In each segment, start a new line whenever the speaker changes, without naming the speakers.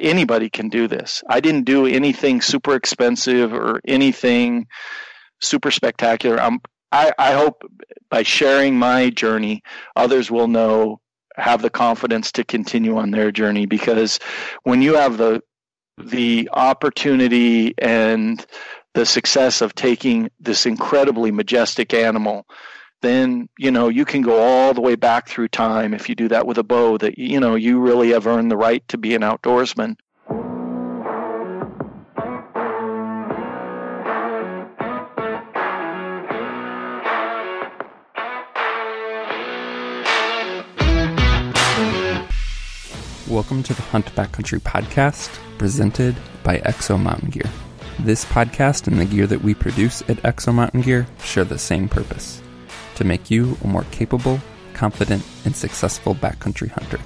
Anybody can do this. I didn't do anything super expensive or anything super spectacular. I'm, I, I hope by sharing my journey, others will know, have the confidence to continue on their journey because when you have the the opportunity and the success of taking this incredibly majestic animal then you know you can go all the way back through time if you do that with a bow that you know you really have earned the right to be an outdoorsman
Welcome to the Hunt Backcountry podcast presented by Exo Mountain Gear. This podcast and the gear that we produce at Exo Mountain Gear share the same purpose to make you a more capable, confident, and successful backcountry hunter.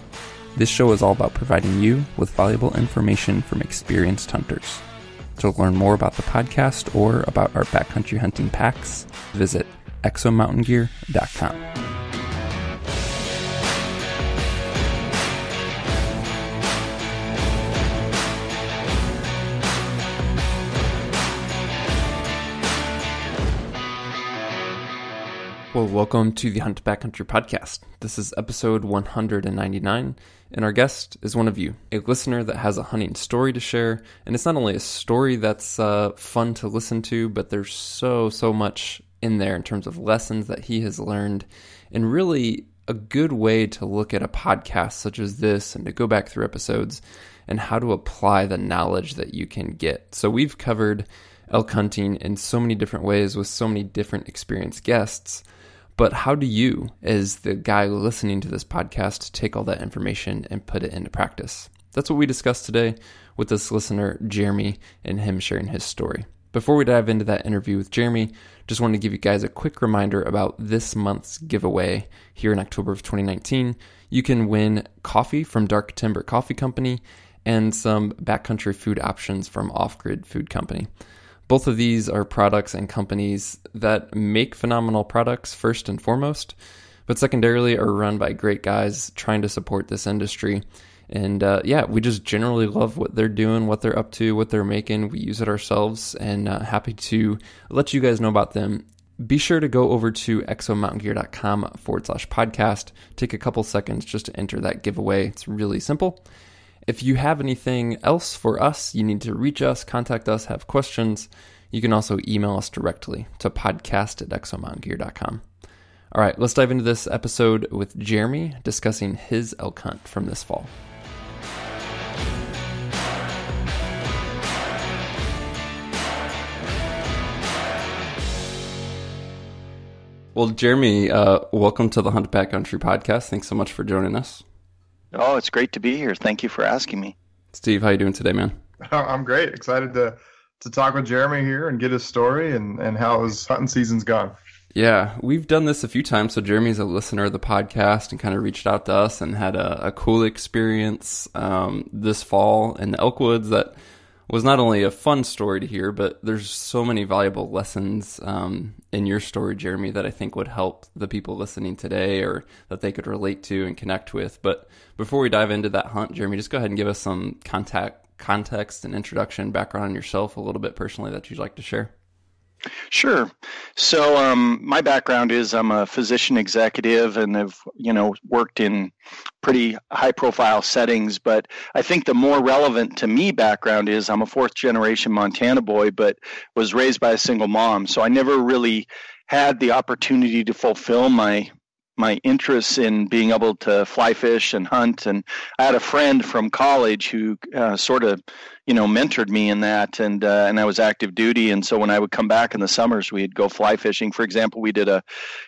This show is all about providing you with valuable information from experienced hunters. To learn more about the podcast or about our backcountry hunting packs, visit exomountaingear.com. Well, welcome to the Hunt Backcountry podcast. This is episode 199, and our guest is one of you, a listener that has a hunting story to share. And it's not only a story that's uh, fun to listen to, but there's so, so much in there in terms of lessons that he has learned, and really a good way to look at a podcast such as this and to go back through episodes and how to apply the knowledge that you can get. So, we've covered elk hunting in so many different ways with so many different experienced guests. But how do you, as the guy listening to this podcast, take all that information and put it into practice? That's what we discussed today with this listener, Jeremy, and him sharing his story. Before we dive into that interview with Jeremy, just wanted to give you guys a quick reminder about this month's giveaway here in October of 2019. You can win coffee from Dark Timber Coffee Company and some backcountry food options from Off Grid Food Company. Both of these are products and companies that make phenomenal products first and foremost, but secondarily are run by great guys trying to support this industry. And uh, yeah, we just generally love what they're doing, what they're up to, what they're making. We use it ourselves and uh, happy to let you guys know about them. Be sure to go over to exomountaingear.com forward slash podcast. Take a couple seconds just to enter that giveaway. It's really simple. If you have anything else for us, you need to reach us, contact us, have questions. You can also email us directly to podcast at exomountaingear.com. All right, let's dive into this episode with Jeremy discussing his elk hunt from this fall. Well, Jeremy, uh, welcome to the Hunt Backcountry podcast. Thanks so much for joining us.
Oh, it's great to be here. Thank you for asking me.
Steve, how you doing today, man?
I'm great. Excited to to talk with Jeremy here and get his story and and how his hunting season's gone.
Yeah, we've done this a few times. So Jeremy's a listener of the podcast and kind of reached out to us and had a, a cool experience um, this fall in the Elkwoods that was not only a fun story to hear, but there's so many valuable lessons um, in your story, Jeremy, that I think would help the people listening today or that they could relate to and connect with. But before we dive into that hunt, Jeremy, just go ahead and give us some contact, context and introduction, background on yourself a little bit personally that you'd like to share.
Sure. So um, my background is I'm a physician executive and have you know worked in pretty high profile settings. But I think the more relevant to me background is I'm a fourth generation Montana boy, but was raised by a single mom. So I never really had the opportunity to fulfill my my interests in being able to fly fish and hunt. And I had a friend from college who uh, sort of you know mentored me in that and uh, and I was active duty. And so when I would come back in the summers we'd go fly fishing. For example we did a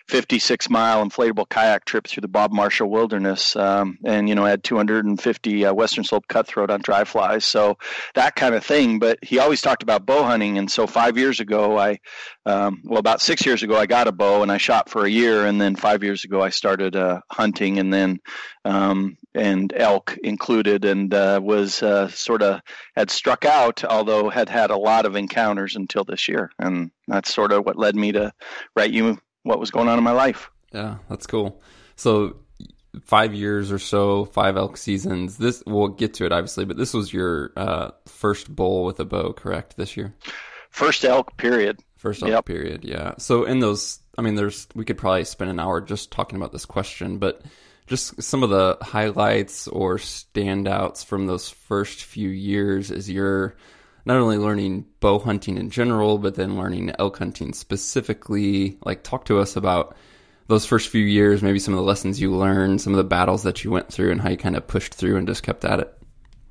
56 mile inflatable kayak trip through the Bob Marshall Wilderness um, and you know had 250 uh, western slope cutthroat on dry flies. So that kind of thing. But he always talked about bow hunting. And so 5 years ago I um, well about 6 years ago I got a bow and I shot for a year. And then 5 years ago I started uh, hunting. And then um, and elk included, and uh, was uh, sort of had struck out, although had had a lot of encounters until this year, and that's sort of what led me to write you what was going on in my life.
Yeah, that's cool. So five years or so, five elk seasons. This we'll get to it obviously, but this was your uh, first bull with a bow, correct? This year,
first elk period.
First elk yep. period, yeah. So in those, I mean, there's we could probably spend an hour just talking about this question, but just some of the highlights or standouts from those first few years as you're not only learning bow hunting in general, but then learning elk hunting specifically. Like, talk to us about those first few years, maybe some of the lessons you learned, some of the battles that you went through, and how you kind of pushed through and just kept at it.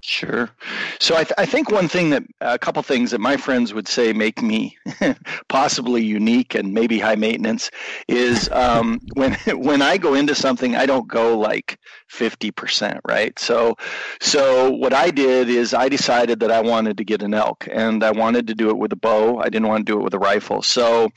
Sure. So I, th- I, think one thing that a couple things that my friends would say make me possibly unique and maybe high maintenance is um, when when I go into something, I don't go like fifty percent, right? So so what I did is I decided that I wanted to get an elk, and I wanted to do it with a bow. I didn't want to do it with a rifle. So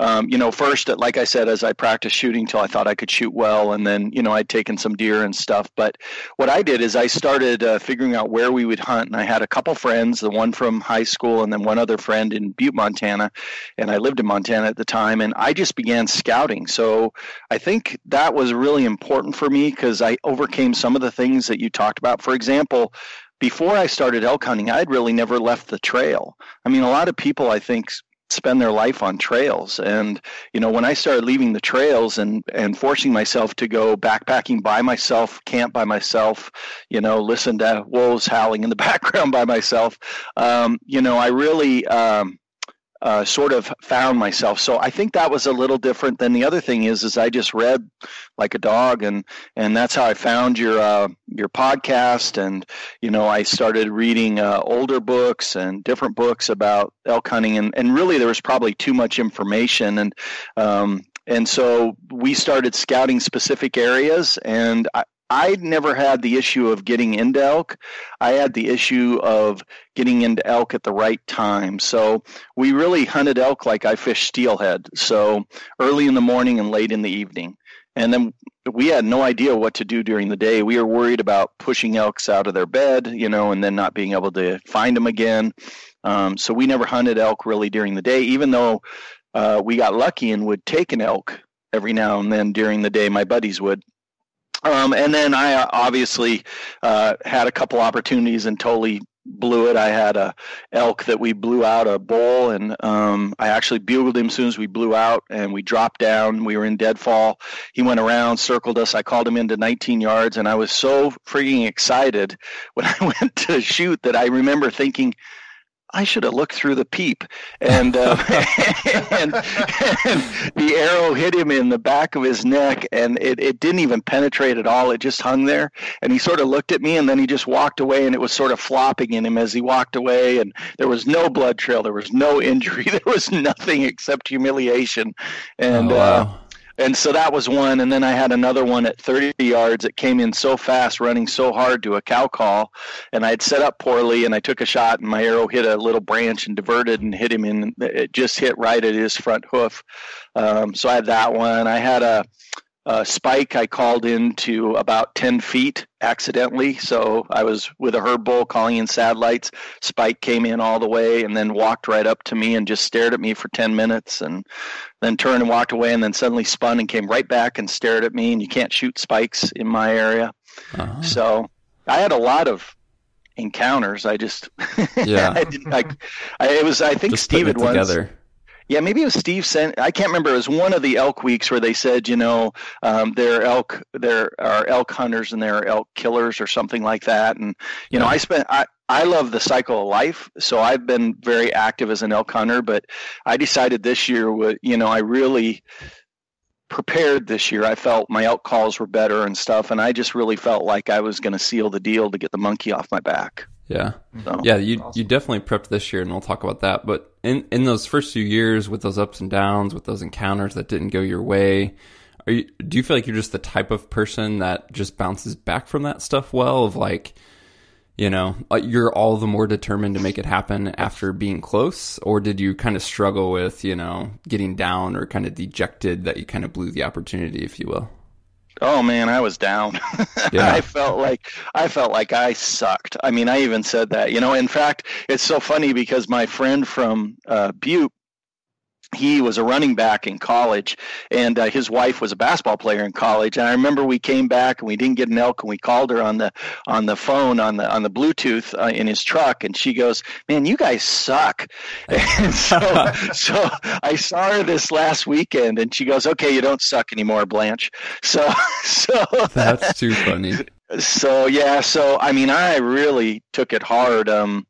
um, you know, first, like I said, as I practiced shooting till I thought I could shoot well, and then, you know, I'd taken some deer and stuff. But what I did is I started uh, figuring out where we would hunt, and I had a couple friends, the one from high school, and then one other friend in Butte, Montana, and I lived in Montana at the time, and I just began scouting. So I think that was really important for me because I overcame some of the things that you talked about. For example, before I started elk hunting, I'd really never left the trail. I mean, a lot of people, I think, spend their life on trails. And you know when i started leaving the trails and and forcing myself to go backpacking by myself camp by myself you know listen to wolves howling in the background by myself um, you know i really um, uh, sort of found myself. So I think that was a little different. Than the other thing is, is I just read like a dog, and and that's how I found your uh, your podcast. And you know, I started reading uh, older books and different books about elk hunting, and and really there was probably too much information, and um, and so we started scouting specific areas, and I, I never had the issue of getting into elk. I had the issue of getting into elk at the right time. So we really hunted elk like I fish steelhead. So early in the morning and late in the evening. And then we had no idea what to do during the day. We were worried about pushing elks out of their bed, you know, and then not being able to find them again. Um, so we never hunted elk really during the day, even though uh, we got lucky and would take an elk every now and then during the day. My buddies would. Um, and then I uh, obviously uh, had a couple opportunities and totally blew it. I had a elk that we blew out a bowl, and um, I actually bugled him as soon as we blew out, and we dropped down. We were in deadfall. He went around, circled us. I called him into 19 yards, and I was so freaking excited when I went to shoot that I remember thinking, I should have looked through the peep, and, uh, and, and the arrow hit him in the back of his neck, and it, it didn't even penetrate at all. It just hung there, and he sort of looked at me, and then he just walked away, and it was sort of flopping in him as he walked away, and there was no blood trail, there was no injury, there was nothing except humiliation, and. Oh, wow. uh, and so that was one and then i had another one at 30 yards it came in so fast running so hard to a cow call and i had set up poorly and i took a shot and my arrow hit a little branch and diverted and hit him in it just hit right at his front hoof. Um, so i had that one. I had a uh, spike I called into about 10 feet accidentally. So I was with a herd bull calling in satellites. Spike came in all the way and then walked right up to me and just stared at me for 10 minutes and then turned and walked away and then suddenly spun and came right back and stared at me. And you can't shoot spikes in my area. Uh-huh. So I had a lot of encounters. I just, yeah, I, didn't, I, I, it was, I think just Steve had once. Together yeah, maybe it was Steve sent. I can't remember. It was one of the elk weeks where they said, you know, um, there are elk, there are elk hunters and there are elk killers or something like that. And you yeah. know, I spent. I, I love the cycle of life, so I've been very active as an elk hunter. But I decided this year, you know, I really prepared this year. I felt my elk calls were better and stuff, and I just really felt like I was going to seal the deal to get the monkey off my back.
Yeah. So, yeah, you awesome. you definitely prepped this year and we'll talk about that. But in in those first few years with those ups and downs, with those encounters that didn't go your way, are you do you feel like you're just the type of person that just bounces back from that stuff well of like you know, uh, you're all the more determined to make it happen after being close, or did you kind of struggle with, you know, getting down or kind of dejected that you kind of blew the opportunity, if you will?
Oh man, I was down. Yeah. I felt like I felt like I sucked. I mean, I even said that. You know, in fact, it's so funny because my friend from uh, Butte, he was a running back in college and uh, his wife was a basketball player in college and i remember we came back and we didn't get an elk and we called her on the on the phone on the on the bluetooth uh, in his truck and she goes man you guys suck. And so so i saw her this last weekend and she goes okay you don't suck anymore blanche. So so
that's too funny.
So yeah so i mean i really took it hard um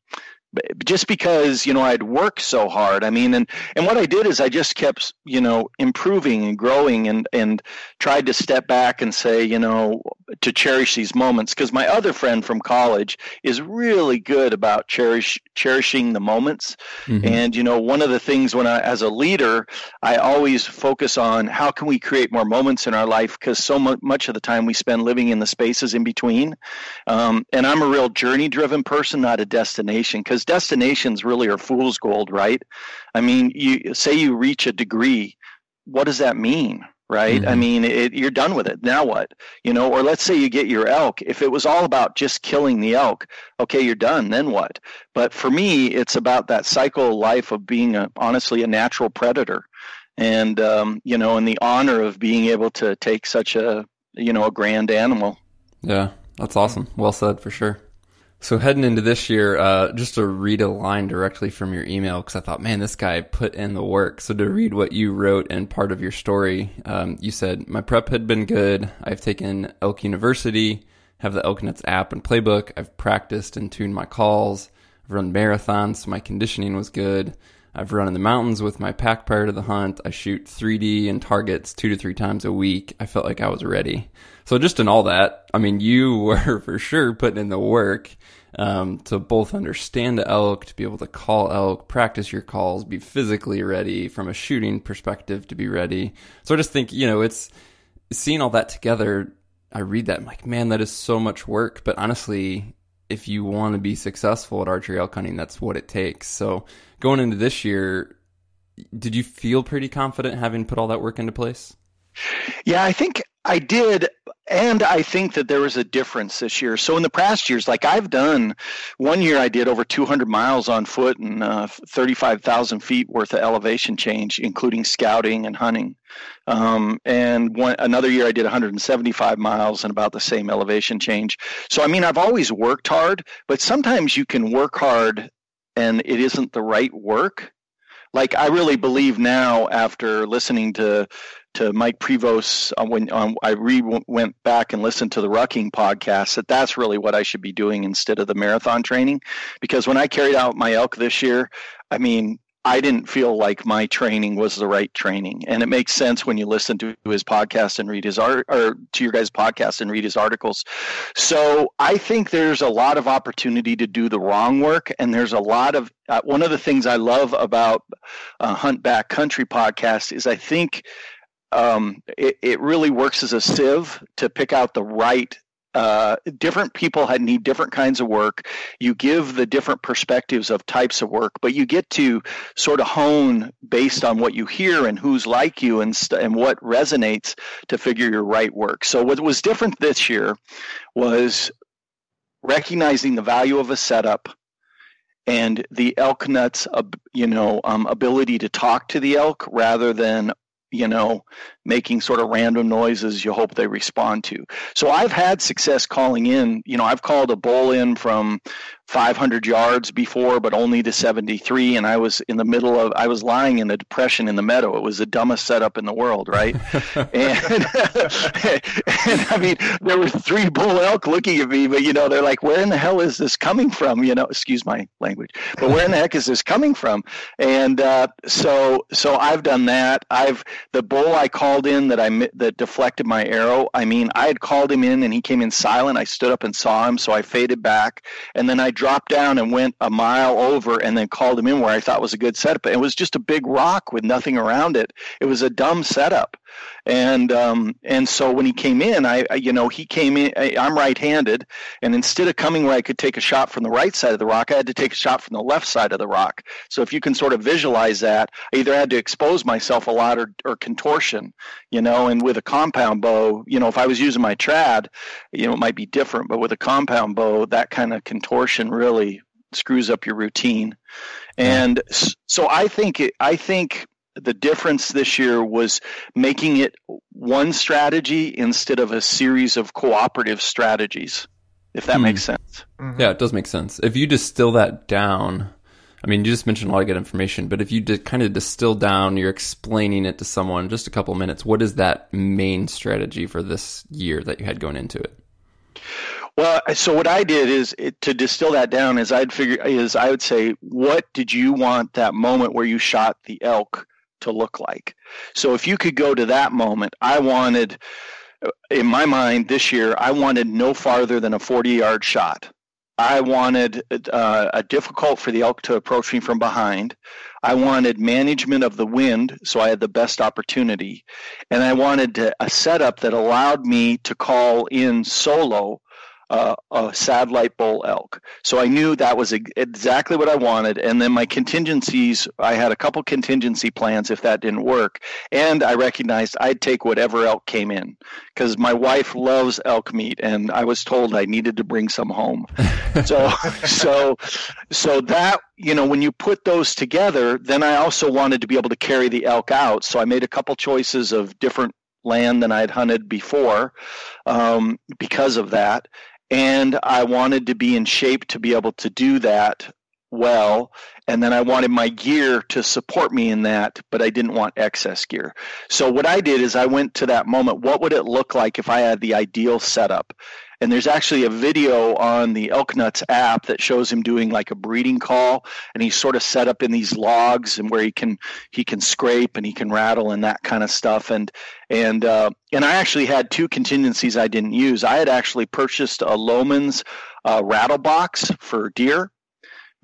just because you know I'd worked so hard. I mean, and and what I did is I just kept you know improving and growing and and tried to step back and say you know to cherish these moments because my other friend from college is really good about cherish cherishing the moments. Mm-hmm. And you know, one of the things when I as a leader, I always focus on how can we create more moments in our life because so much of the time we spend living in the spaces in between. Um, and I'm a real journey driven person, not a destination because destinations really are fool's gold, right? I mean, you say you reach a degree, what does that mean? Right? Mm-hmm. I mean, it, you're done with it. Now what? You know, or let's say you get your elk. If it was all about just killing the elk, okay, you're done. Then what? But for me, it's about that cycle life of being a, honestly a natural predator, and um, you know, and the honor of being able to take such a you know a grand animal.
Yeah, that's awesome. Well said for sure. So heading into this year, uh, just to read a line directly from your email, because I thought, man, this guy put in the work. So to read what you wrote and part of your story, um, you said, my prep had been good. I've taken Elk University, have the Elk Nuts app and playbook. I've practiced and tuned my calls. I've run marathons, so my conditioning was good. I've run in the mountains with my pack prior to the hunt. I shoot 3D and targets two to three times a week. I felt like I was ready. So just in all that, I mean, you were for sure putting in the work um, to both understand elk, to be able to call elk, practice your calls, be physically ready from a shooting perspective to be ready. So I just think, you know, it's seeing all that together. I read that, I'm like, man, that is so much work. But honestly, if you want to be successful at archery elk hunting, that's what it takes. So going into this year, did you feel pretty confident having put all that work into place?
Yeah, I think I did. And I think that there was a difference this year. So in the past years, like I've done, one year I did over 200 miles on foot and uh, 35,000 feet worth of elevation change, including scouting and hunting. Um, and one, another year I did 175 miles and about the same elevation change. So I mean, I've always worked hard, but sometimes you can work hard and it isn't the right work. Like I really believe now, after listening to to Mike Prevost uh, when um, I re went back and listened to the Rucking podcast that that's really what I should be doing instead of the marathon training, because when I carried out my elk this year, I mean I didn't feel like my training was the right training. And it makes sense when you listen to his podcast and read his art or to your guys' podcast and read his articles. So I think there's a lot of opportunity to do the wrong work. And there's a lot of, uh, one of the things I love about uh, Hunt Backcountry podcast is I think um, it, it really works as a sieve to pick out the right uh, different people need different kinds of work. You give the different perspectives of types of work, but you get to sort of hone based on what you hear and who's like you and st- and what resonates to figure your right work. So what was different this year was recognizing the value of a setup and the elk nuts, you know, um, ability to talk to the elk rather than you know, making sort of random noises you hope they respond to. So I've had success calling in, you know, I've called a bull in from 500 yards before, but only to 73. And I was in the middle of, I was lying in a depression in the meadow. It was the dumbest setup in the world, right? and, and I mean, there were three bull elk looking at me, but you know, they're like, where in the hell is this coming from? You know, excuse my language, but where in the heck is this coming from? And uh, so, so I've done that. I've, the bull I called in that I, that deflected my arrow. I mean, I had called him in and he came in silent. I stood up and saw him. So I faded back and then I dropped down and went a mile over and then called him in where I thought was a good setup. It was just a big rock with nothing around it. It was a dumb setup and um, and so when he came in, I, I you know he came in. I, am right-handed, and instead of coming where I could take a shot from the right side of the rock, I had to take a shot from the left side of the rock. So if you can sort of visualize that, I either had to expose myself a lot or, or contortion, you know. And with a compound bow, you know, if I was using my trad, you know, it might be different, but with a compound bow, that kind of contortion really screws up your routine. And so I think I think the difference this year was making it one strategy instead of a series of cooperative strategies, if that hmm. makes sense.
Mm-hmm. Yeah, it does make sense. If you distill that down, I mean, you just mentioned a lot of good information, but if you did kind of distill down, you're explaining it to someone just a couple minutes, what is that main strategy for this year that you had going into it?
Well, so what I did is it, to distill that down is I'd figure is I would say, what did you want that moment where you shot the elk to look like? So if you could go to that moment, I wanted, in my mind this year, I wanted no farther than a 40 yard shot. I wanted uh, a difficult for the elk to approach me from behind. I wanted management of the wind, so I had the best opportunity, and I wanted to, a setup that allowed me to call in solo uh, a satellite bull elk. So I knew that was exactly what I wanted. And then my contingencies, I had a couple contingency plans if that didn't work. And I recognized I'd take whatever elk came in because my wife loves elk meat, and I was told I needed to bring some home. so, so, so that you know, when you put those together, then I also wanted to be able to carry the elk out. So I made a couple choices of different land than I'd hunted before um, because of that and I wanted to be in shape to be able to do that well and then I wanted my gear to support me in that but I didn't want excess gear. So what I did is I went to that moment what would it look like if I had the ideal setup and there's actually a video on the Elk Nuts app that shows him doing like a breeding call, and he's sort of set up in these logs and where he can he can scrape and he can rattle and that kind of stuff. And and uh, and I actually had two contingencies I didn't use. I had actually purchased a Lohman's uh, rattle box for deer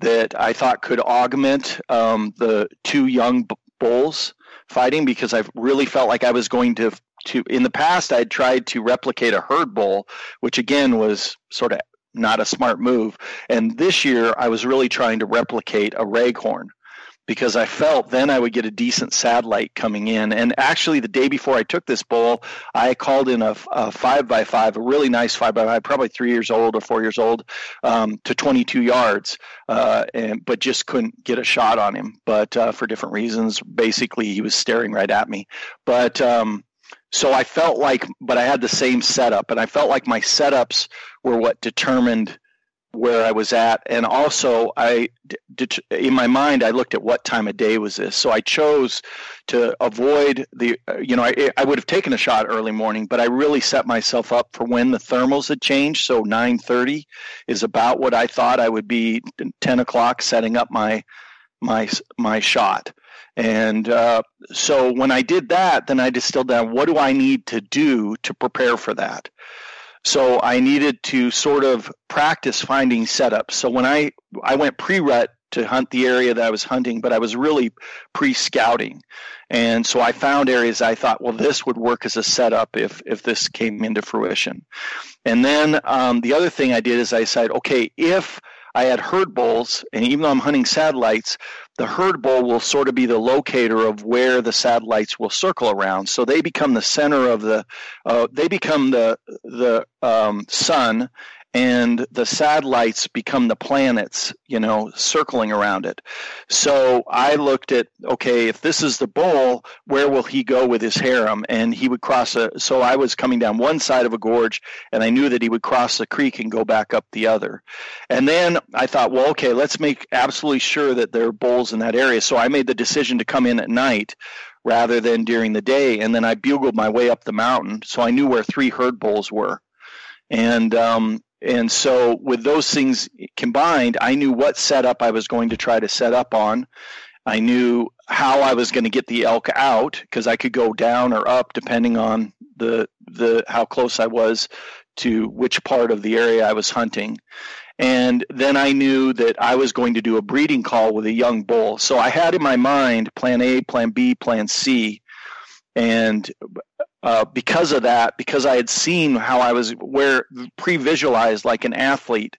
that I thought could augment um, the two young bulls fighting because I really felt like I was going to to in the past I'd tried to replicate a herd bull, which again was sort of not a smart move. And this year I was really trying to replicate a raghorn because I felt then I would get a decent satellite coming in. And actually, the day before I took this bull, I called in a, a five by five, a really nice five by five, probably three years old or four years old, um, to 22 yards, uh, and but just couldn't get a shot on him. But uh, for different reasons, basically he was staring right at me. But um, so I felt like, but I had the same setup, and I felt like my setups were what determined where I was at. And also, I, in my mind, I looked at what time of day was this. So I chose to avoid the, uh, you know, I, I would have taken a shot early morning, but I really set myself up for when the thermals had changed. So 9:30 is about what I thought I would be. 10 o'clock, setting up my my my shot. And uh, so when I did that, then I distilled down what do I need to do to prepare for that. So I needed to sort of practice finding setups. So when I I went pre-rut to hunt the area that I was hunting, but I was really pre-scouting. And so I found areas I thought, well, this would work as a setup if if this came into fruition. And then um, the other thing I did is I said, okay, if I had herd bulls, and even though I'm hunting satellites, the herd bull will sort of be the locator of where the satellites will circle around. So they become the center of the, uh, they become the the um, sun, and the satellites become the planets, you know, circling around it. So I looked at, okay, if this is the bull, where will he go with his harem? And he would cross a, so I was coming down one side of a gorge and I knew that he would cross the creek and go back up the other. And then I thought, well, okay, let's make absolutely sure that there are bulls in that area. So I made the decision to come in at night rather than during the day. And then I bugled my way up the mountain. So I knew where three herd bulls were. And um, and so, with those things combined, I knew what setup I was going to try to set up on. I knew how I was going to get the elk out because I could go down or up depending on the the how close I was to which part of the area I was hunting. And then I knew that I was going to do a breeding call with a young bull. So I had in my mind plan A, plan B, plan C. And uh, because of that, because I had seen how I was where pre-visualized like an athlete,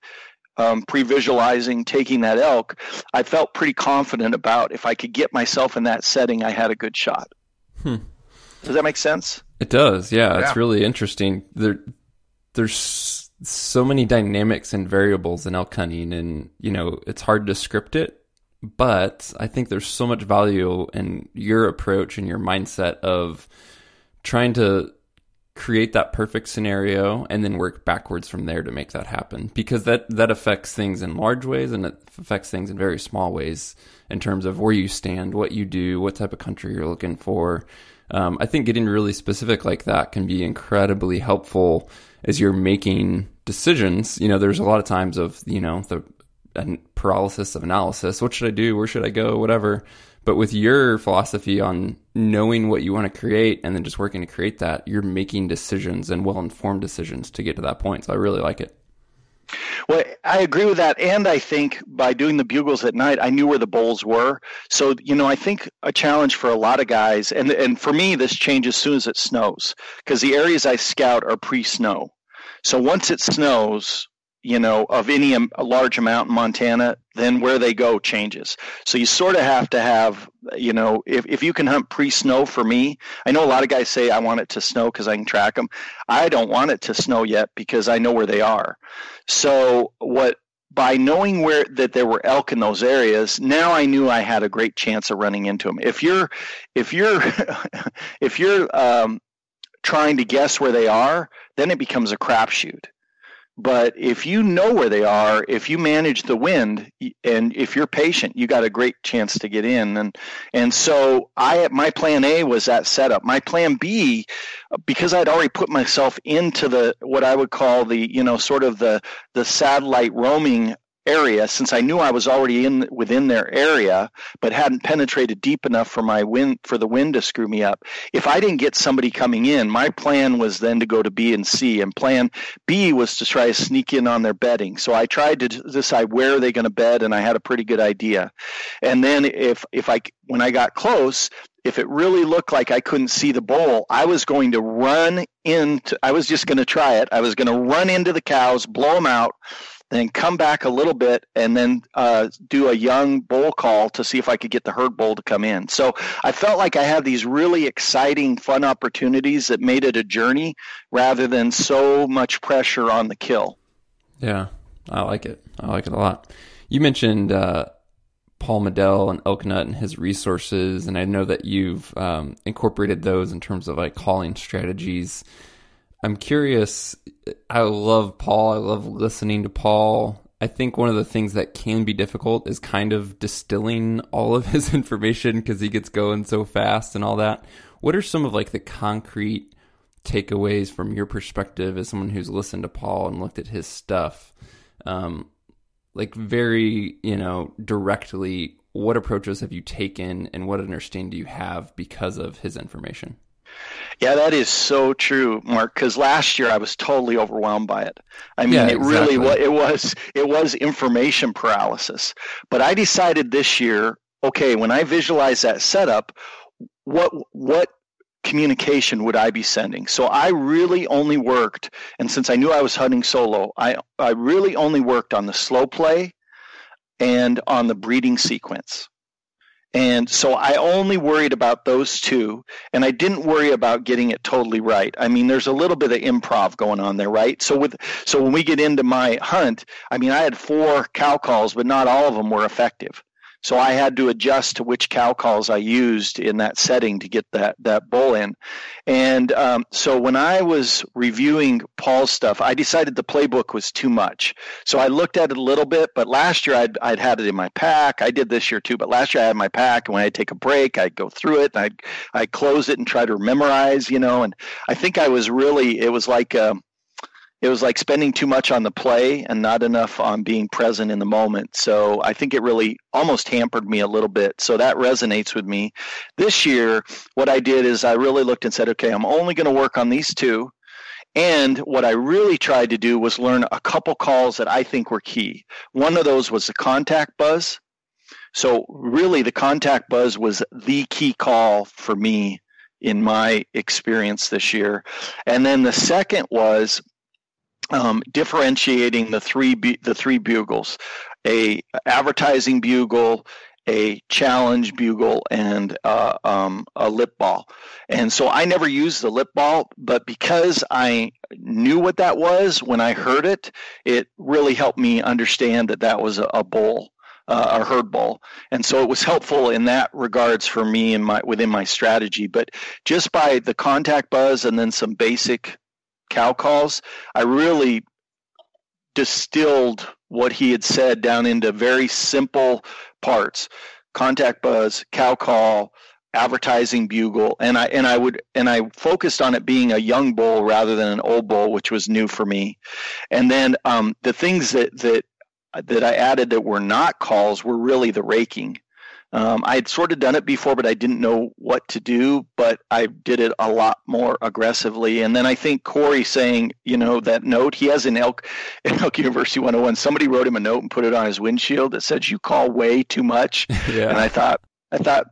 um, pre-visualizing taking that elk, I felt pretty confident about if I could get myself in that setting, I had a good shot. Hmm. Does that make sense?
It does. Yeah, yeah, it's really interesting. There, there's so many dynamics and variables in elk hunting, and you know it's hard to script it but I think there's so much value in your approach and your mindset of trying to create that perfect scenario and then work backwards from there to make that happen. Because that that affects things in large ways and it affects things in very small ways in terms of where you stand what you do what type of country you're looking for. Um, i think getting really specific like that can be incredibly helpful as you're making decisions. You know there's a lot of times of you know the paralysis of analysis what should i do where should i go whatever but with your philosophy on knowing what you want to create and then just working to create that, you're making decisions and well informed decisions to get to that point. So I really like it.
Well, I agree with that. And I think by doing the bugles at night, I knew where the bowls were. So, you know, I think a challenge for a lot of guys, and, and for me, this changes as soon as it snows because the areas I scout are pre snow. So once it snows, you know, of any a large amount in Montana, then where they go changes. So you sort of have to have, you know, if, if you can hunt pre-snow for me, I know a lot of guys say I want it to snow because I can track them. I don't want it to snow yet because I know where they are. So what by knowing where that there were elk in those areas, now I knew I had a great chance of running into them. If you're if you're if you're um, trying to guess where they are, then it becomes a crapshoot but if you know where they are, if you manage the wind, and if you're patient, you got a great chance to get in. And and so I my plan A was that setup. My plan B, because I'd already put myself into the what I would call the you know sort of the the satellite roaming area since I knew I was already in within their area but hadn't penetrated deep enough for my wind for the wind to screw me up. If I didn't get somebody coming in, my plan was then to go to B and C and plan B was to try to sneak in on their bedding. So I tried to decide where are they going to bed and I had a pretty good idea. And then if if I when I got close, if it really looked like I couldn't see the bowl, I was going to run into I was just going to try it. I was going to run into the cows, blow them out then come back a little bit and then uh, do a young bull call to see if I could get the herd bull to come in. So I felt like I had these really exciting, fun opportunities that made it a journey rather than so much pressure on the kill.
Yeah, I like it. I like it a lot. You mentioned uh, Paul Medel and Elk Nut and his resources, and I know that you've um, incorporated those in terms of like calling strategies. I'm curious. I love Paul. I love listening to Paul. I think one of the things that can be difficult is kind of distilling all of his information because he gets going so fast and all that. What are some of like the concrete takeaways from your perspective as someone who's listened to Paul and looked at his stuff? Um, like very, you know, directly, what approaches have you taken and what understanding do you have because of his information?
Yeah, that is so true, Mark. Because last year I was totally overwhelmed by it. I mean,
yeah,
it really was. It was it was information paralysis. But I decided this year, okay, when I visualize that setup, what what communication would I be sending? So I really only worked, and since I knew I was hunting solo, I I really only worked on the slow play and on the breeding sequence. And so I only worried about those two, and I didn't worry about getting it totally right. I mean, there's a little bit of improv going on there, right? So with so when we get into my hunt, I mean, I had four cow calls, but not all of them were effective. So I had to adjust to which cow calls I used in that setting to get that that bull in. And um, so when I was reviewing Paul's stuff, I decided the playbook was too much. So I looked at it a little bit, but last year I'd, I'd had it in my pack. I did this year too, but last year I had my pack, and when I take a break, I'd go through it, and I'd I close it and try to memorize, you know. And I think I was really it was like. Um, it was like spending too much on the play and not enough on being present in the moment. So I think it really almost hampered me a little bit. So that resonates with me. This year, what I did is I really looked and said, okay, I'm only going to work on these two. And what I really tried to do was learn a couple calls that I think were key. One of those was the contact buzz. So really the contact buzz was the key call for me in my experience this year. And then the second was um, differentiating the three bu- the three bugles, a advertising bugle, a challenge bugle, and uh, um, a lip ball. And so I never used the lip ball, but because I knew what that was when I heard it, it really helped me understand that that was a, a bull uh, a herd bull, and so it was helpful in that regards for me and my within my strategy. But just by the contact buzz and then some basic cow calls, I really distilled what he had said down into very simple parts: contact buzz, cow call, advertising bugle and i and i would and i focused on it being a young bull rather than an old bull which was new for me. And then um, the things that that that i added that were not calls were really the raking um, i had sort of done it before but i didn't know what to do but i did it a lot more aggressively. And then i think corey saying you know that note he has an elk in elk university 101 somebody wrote him a note and put it on his windshield that said you call way too much. Yeah. and i thought I thought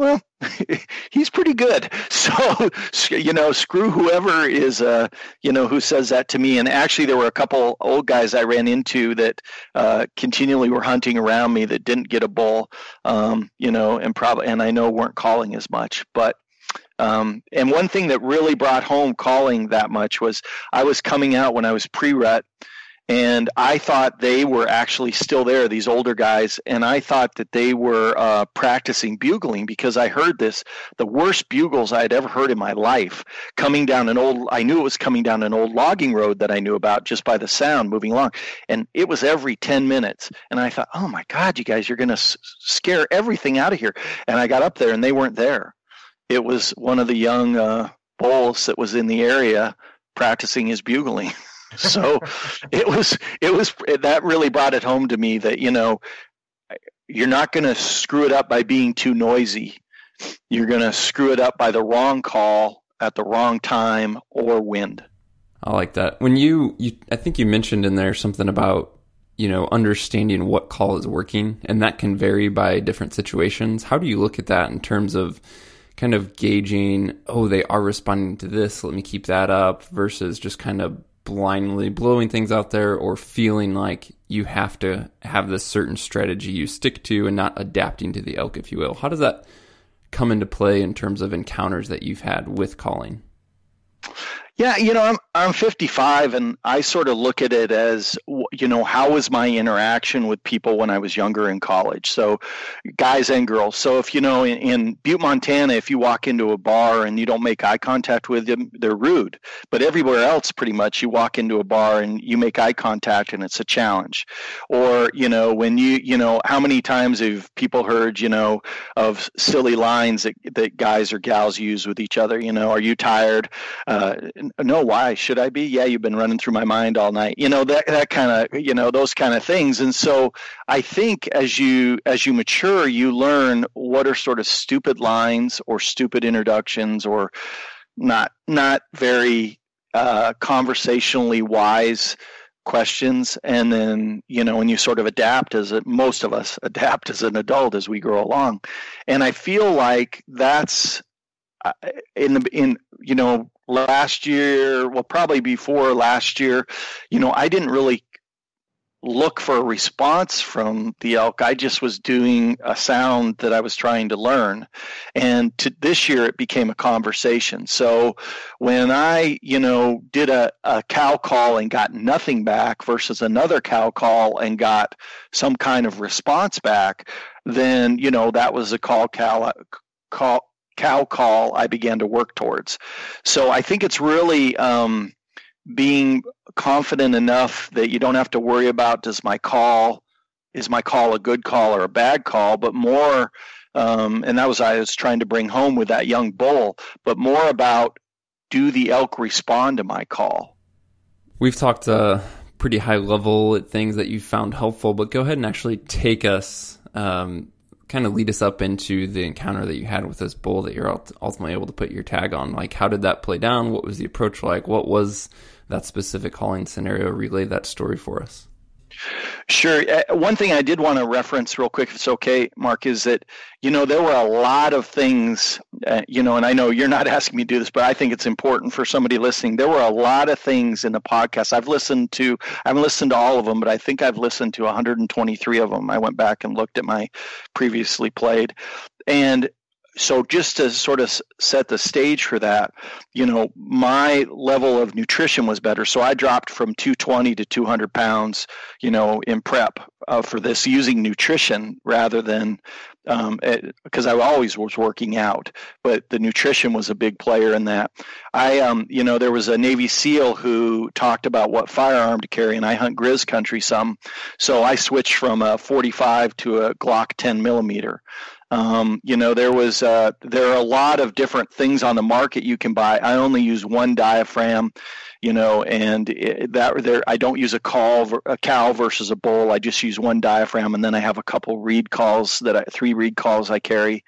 well, he's pretty good. So, you know, screw whoever is, uh, you know, who says that to me. And actually, there were a couple old guys I ran into that uh, continually were hunting around me that didn't get a bull, um, you know, and probably, and I know weren't calling as much. But um, and one thing that really brought home calling that much was I was coming out when I was pre-rut and I thought they were actually still there, these older guys, and I thought that they were uh, practicing bugling because I heard this, the worst bugles I had ever heard in my life, coming down an old, I knew it was coming down an old logging road that I knew about just by the sound moving along, and it was every 10 minutes, and I thought, oh my God, you guys, you're going to s- scare everything out of here, and I got up there and they weren't there. It was one of the young uh, bulls that was in the area practicing his bugling. so it was it was that really brought it home to me that you know you're not going to screw it up by being too noisy. You're going to screw it up by the wrong call at the wrong time or wind.
I like that. When you, you i think you mentioned in there something about you know understanding what call is working and that can vary by different situations. How do you look at that in terms of kind of gauging oh they are responding to this let me keep that up versus just kind of blindly blowing things out there or feeling like you have to have this certain strategy you stick to and not adapting to the elk, if you will. How does that come into play in terms of encounters that you've had with calling?
Yeah, you know, I'm I'm 55, and I sort of look at it as, you know, how was my interaction with people when I was younger in college? So, guys and girls. So, if you know, in, in Butte, Montana, if you walk into a bar and you don't make eye contact with them, they're rude. But everywhere else, pretty much, you walk into a bar and you make eye contact, and it's a challenge. Or, you know, when you, you know, how many times have people heard, you know, of silly lines that that guys or gals use with each other? You know, are you tired? Uh, no why should i be? Yeah you've been running through my mind all night. You know that that kind of you know those kind of things. And so i think as you as you mature you learn what are sort of stupid lines or stupid introductions or not not very uh, conversationally wise questions. And then you know when you sort of adapt as most of us adapt as an adult as we grow along. And i feel like that's uh, in the in you know last year, well, probably before last year, you know, I didn't really look for a response from the elk. I just was doing a sound that I was trying to learn. And to this year it became a conversation. So when I, you know, did a, a cow call and got nothing back versus another cow call and got some kind of response back, then, you know, that was a call cow uh, call cow call I began to work towards. So I think it's really um, being confident enough that you don't have to worry about does my call is my call a good call or a bad call, but more um, and that was I was trying to bring home with that young bull, but more about do the elk respond to my call?
We've talked uh, pretty high level at things that you found helpful, but go ahead and actually take us um, kind of lead us up into the encounter that you had with this bull that you're ultimately able to put your tag on. Like, how did that play down? What was the approach like? What was that specific calling scenario? Relay that story for us.
Sure. Uh, one thing I did want to reference real quick, if it's okay, Mark, is that, you know, there were a lot of things, uh, you know, and I know you're not asking me to do this, but I think it's important for somebody listening. There were a lot of things in the podcast. I've listened to, I haven't listened to all of them, but I think I've listened to 123 of them. I went back and looked at my previously played. And so just to sort of set the stage for that, you know, my level of nutrition was better. So I dropped from 220 to 200 pounds, you know, in prep uh, for this using nutrition rather than because um, I always was working out, but the nutrition was a big player in that. I, um, you know, there was a Navy SEAL who talked about what firearm to carry, and I hunt Grizz country some, so I switched from a 45 to a Glock 10 millimeter. Um, you know, there was uh, there are a lot of different things on the market you can buy. I only use one diaphragm, you know, and it, that there I don't use a call a cow versus a bull. I just use one diaphragm, and then I have a couple reed calls that I three reed calls I carry,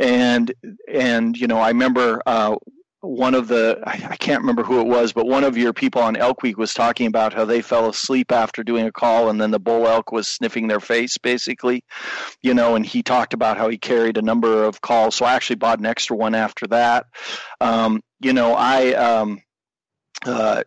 and and you know I remember uh, one of the I, can't remember who it was, but one of your people on Elk Week was talking about how they fell asleep after doing a call, and then the bull elk was sniffing their face, basically, you know. And he talked about how he carried a number of calls. So I actually bought an extra one after that. Um, you know, I um, uh,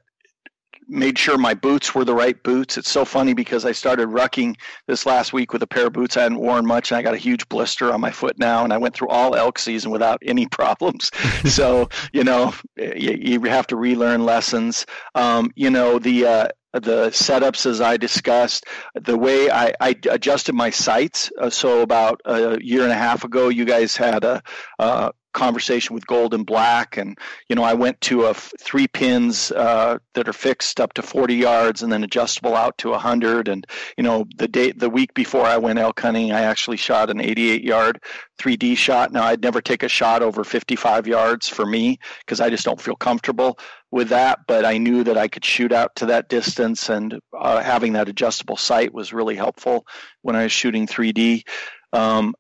made sure my boots were the right boots. It's so funny because I started rucking this last week with a pair of boots I hadn't worn much, and I got a huge blister on my foot now, and I went through all elk season without any problems. so you know, you, you, have to relearn lessons. Um, you know, the uh, the setups as I discussed, the way I, I adjusted my sights. Uh, so about a year and a half ago, you guys had a, uh, conversation with gold and black. And you know i went to a f- three pins uh, that are fixed up to 40 yards and then adjustable out to 100 and you know the day the week before i went elk hunting i actually shot an 88 yard 3d shot. Now i'd never take a shot over 55 yards for me because i just don't feel comfortable with that. But i knew that i could shoot out to that distance and uh, having that adjustable sight was really helpful when i was shooting 3d um,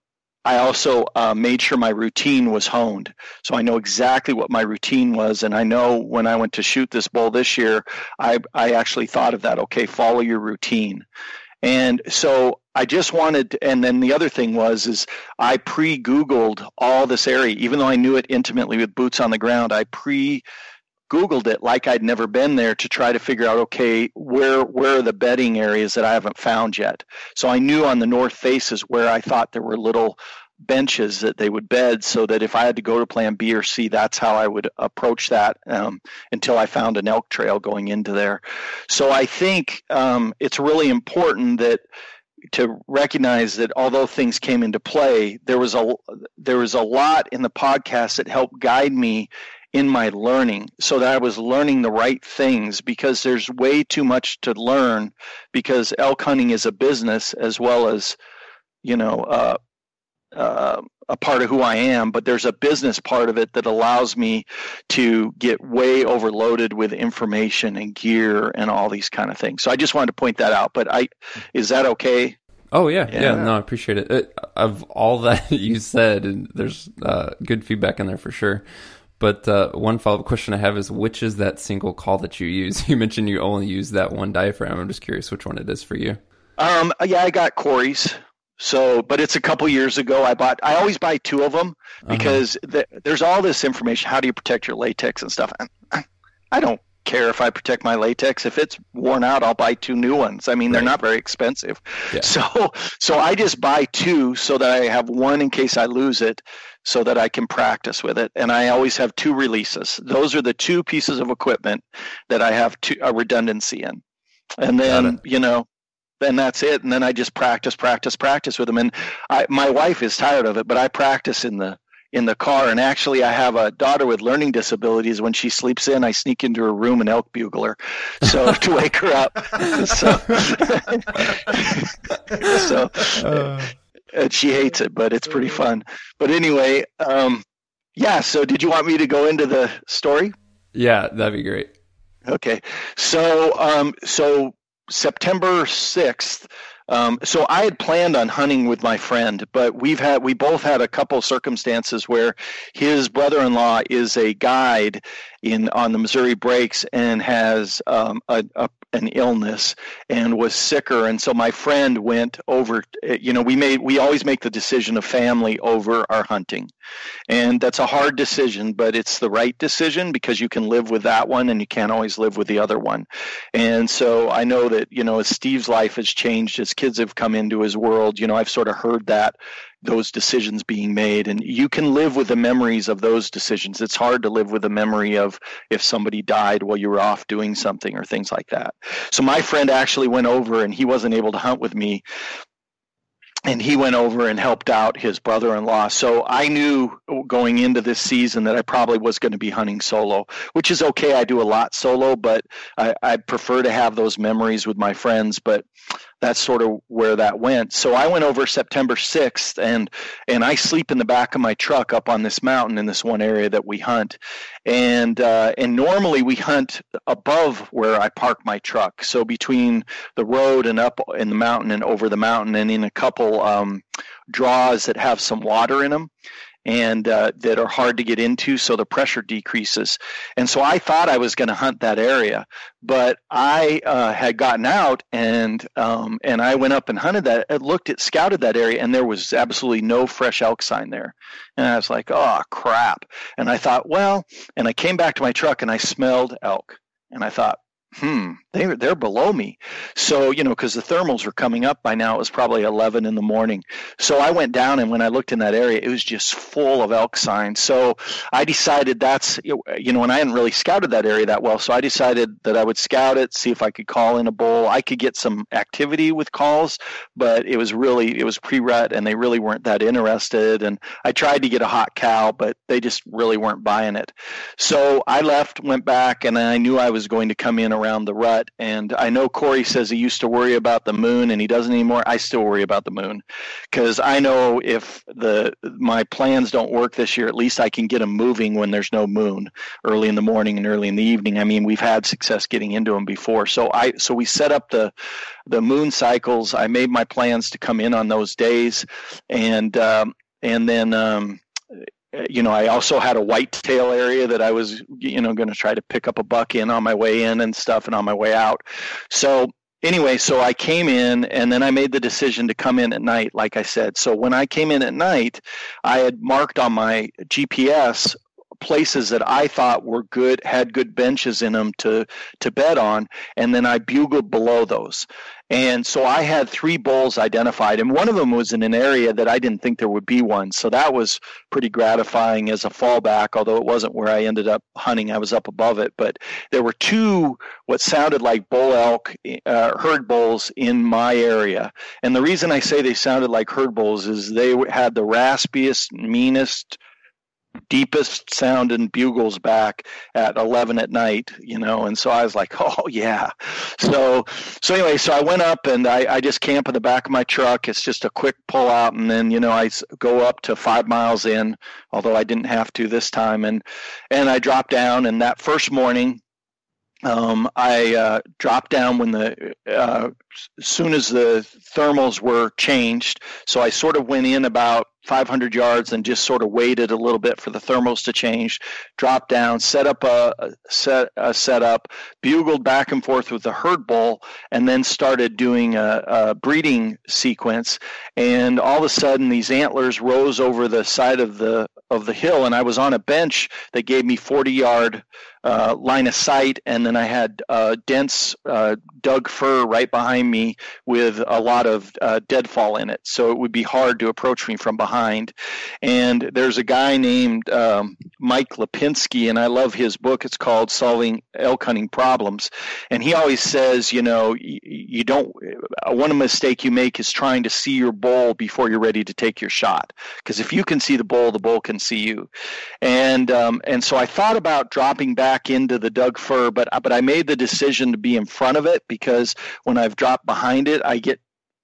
I also uh, made sure my routine was honed. So I know exactly what my routine was. And I know when I went to shoot this bull this year, I, I actually thought of that. Okay, follow your routine. And so I just wanted, and then the other thing was, is I pre Googled all this area, even though I knew it intimately with boots on the ground. I pre Googled it like I'd never been there to try to figure out, okay, where where are the bedding areas that I haven't found yet? So I knew on the north faces where I thought there were little benches that they would bed so that if I had to go to plan B or C, that's how I would approach that um, until I found an elk trail going into there. So I think um, it's really important that to recognize that although things came into play, there was a there was a lot in the podcast that helped guide me in my learning so that I was learning the right things because there's way too much to learn because elk hunting is a business as well as you know uh, uh, a part of who I am, but there's a business part of it that allows me to get way overloaded with information and gear and all these kind of things. So I just wanted to point that out. But I, is that okay?
Oh yeah, yeah. yeah no, I appreciate it. it. Of all that you said, and there's uh, good feedback in there for sure. But uh, one follow up question I have is which is that single call that you use? You mentioned you only use that one diaphragm. I'm just curious which one it is for you.
Um, yeah, I got Corey's. So, but it's a couple years ago. I bought. I always buy two of them uh-huh. because uh-huh. the, there's all this information. How do you protect your latex and stuff? And I don't care if I protect my latex. If it's worn out, I'll buy two new ones. I mean, right. they're not very expensive. Yeah. So, so I just buy two so that I have one in case I lose it, so that I can practice with it. And I always have two releases. Those are the two pieces of equipment that I have two, a redundancy in. And then, you know, then that's it. And then I just practice, practice, practice with them. And I, my wife is tired of it, but I practice in the in the car. And actually, I have a daughter with learning disabilities. When she sleeps in, I sneak into her room and elk bugle her, so to wake her up. so, so uh, and she hates it, but it's pretty fun. But anyway, um, yeah. So, did you want me to go into the story?
Yeah, that'd be great.
Okay, so um, so September sixth. Um, so I had planned on hunting with my friend, but we've had we both had a couple circumstances where his brother-in-law is a guide in on the Missouri Breaks and has um, a, a, an illness and was sicker, and so my friend went over. You know, we made we always make the decision of family over our hunting, and that's a hard decision, but it's the right decision because you can live with that one and you can't always live with the other one. And so I know that you know as Steve's life has changed, as kids have come into his world, you know I've sort of heard that those decisions being made. And you can live with the memories of those decisions. It's hard to live with the memory of if somebody died while you were off doing something or things like that. So my friend actually went over and he wasn't able to hunt with me and he went over and helped out his brother-in-law. So I knew going into this season that I probably was going to be hunting solo, which is okay. I do a lot solo, but I, I prefer to have those memories with my friends. But that's sort of where that went. So I went over September 6th and and I sleep in the back of my truck up on this mountain in this one area that we hunt. And uh, and normally we hunt above where I park my truck. So between the road and up in the mountain and over the mountain and in a couple um, draws that have some water in them and uh, that are hard to get into, so the pressure decreases. And so I thought I was going to hunt that area, but I uh, had gotten out and um, and I went up and hunted that, I looked at, scouted that area, and there was absolutely no fresh elk sign there. And I was like, oh crap! And I thought, well, and I came back to my truck and I smelled elk, and I thought, hmm, they they're below me. So you know, because the thermals were coming up by now, it was probably eleven in the morning. So I went down, and when I looked in that area, it was just full of elk signs. So I decided that's you know, and I hadn't really scouted that area that well, so I decided that I would scout it, see if I could call in a bull. I could get some activity with calls, but it was really it was pre-rut, and they really weren't that interested. And I tried to get a hot cow, but they just really weren't buying it. So I left, went back, and I knew I was going to come in around the rut. And I know Corey says he used to worry about the moon and he doesn't anymore. I still worry about the moon because I know if the my plans don't work this year, at least I can get them moving when there's no moon early in the morning and early in the evening. I mean, we've had success getting into them before. So I so we set up the the moon cycles. I made my plans to come in on those days, and um, and then um, Uh, you know, I also had a whitetail area that I was, you know, going to try to pick up a buck in on my way in and stuff and on my way out. So anyway, so I came in and then I made the decision to come in at night, like I said. So when I came in at night, I had marked on my GPS places that I thought were good, had good benches in them to to bed on, and then I bugled below those. And so I had three bulls identified, and one of them was in an area that I didn't think there would be one. So that was pretty gratifying as a fallback, although it wasn't where I ended up hunting. I was up above it. But there were two what sounded like bull elk, uh, herd bulls in my area. And the reason I say they sounded like herd bulls is they had the raspiest, meanest, deepest sounding bugles back at 11 at night you know and so i was like oh yeah. So so anyway so i went up and i, I just camp in the back of my truck. It's just a quick pull out and then you know i go up to five miles in although i didn't have to this time. And and i drop down and that first morning um, I uh, dropped down when the uh, soon as the thermals were changed. So I sort of went in about 500 yards and just sort of waited a little bit for the thermals to change, dropped down, set up a, set a setup, bugled back and forth with the herd bull, and then started doing a, a, breeding sequence. And all of a sudden, these antlers rose over the side of the of the hill, and I was on a bench that gave me 40 yard uh, line of sight, and then I had uh, dense uh, Doug fir right behind me with a lot of uh, deadfall in it, so it would be hard to approach me from behind. And there's a guy named um, Mike Lapinski, and I love his book. It's called Solving Elk Hunting Problems, and he always says, you know, you, don't. Uh, one mistake you make is trying to see your bull before you're ready to take your shot, because if you can see the bull, the bull can see you. And um, and so I thought about dropping back into the Doug fir, but but I made the decision to be in front of it because when I've dropped behind it, I get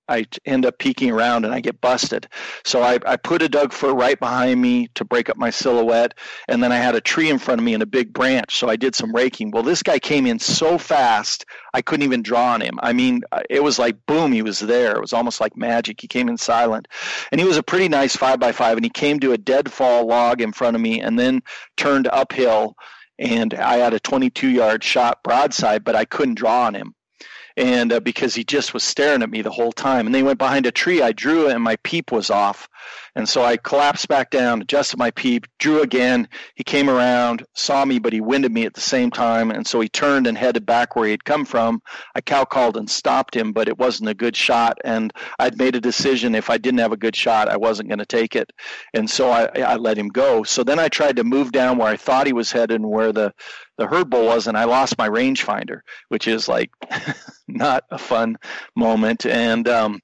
I end up peeking around and I get busted. So I, I put a Doug fir right behind me to break up my silhouette, and then I had a tree in front of me and a big branch. So I did some raking. Well, this guy came in so fast I couldn't even draw on him. I mean, uh, it was like boom, he was there. It was almost like magic. He came in silent, and he was a pretty nice five by five. And he came to a deadfall log in front of me and then turned uphill and I had a 22 yard shot broadside, but I couldn't draw on him. And uh, because he just was staring at me the whole time, and they went behind a tree, I drew it, and my peep was off. And so I collapsed back down, adjusted my peep, drew again. He came around, saw me, but he winded me at the same time. And so he turned and headed back where he had come from. I cow called and stopped him, but it wasn't a good shot. And I'd made a decision if I didn't have a good shot, I wasn't going to take it. And so I, I let him go. So then I tried to move down where I thought he was headed and where the the herd bull was, and I lost my rangefinder, which is like not a fun moment. And um,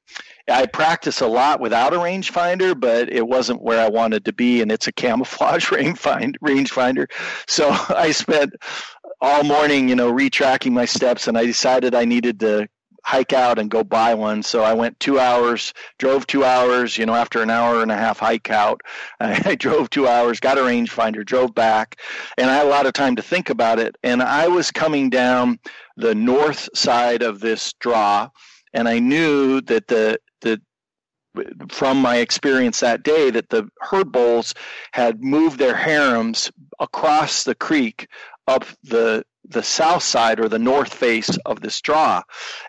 I practice a lot without a rangefinder, but it wasn't where I wanted to be, and it's a camouflage rangefinder. So I spent all morning, you know, retracking my steps, and I decided I needed to hike out and go buy one. So I went two hours, drove two hours, you know, after an hour and a half hike out, I drove two hours, got a rangefinder, drove back, and I had a lot of time to think about it. And I was coming down the north side of this draw, and I knew that the the from my experience that day that the herd bulls had moved their harems across the creek up the the south side or the north face of this draw.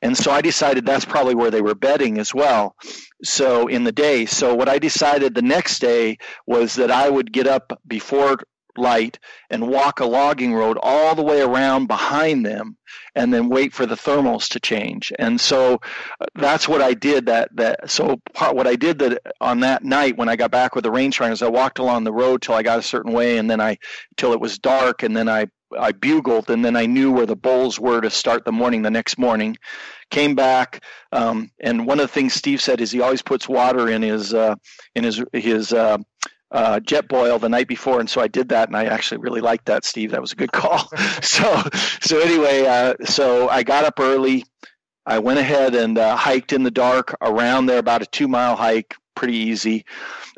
And so I decided that's probably where they were bedding as well. So in the day. So what I decided the next day was that I would get up before light and walk a logging road all the way around behind them and then wait for the thermals to change and so uh, that's what i did that that so part what i did that on that night when i got back with the rangefinder is i walked along the road till i got a certain way and then i till it was dark and then i I bugled, and then I knew where the bulls were to start the morning the next morning. Came back, um, and one of the things Steve said is he always puts water in his uh, in his his uh, uh, Jetboil the night before, and so I did that, and I actually really liked that, Steve. That was a good call. so so anyway, uh, so I got up early. I went ahead and uh, hiked in the dark around there, about a two mile hike, pretty easy.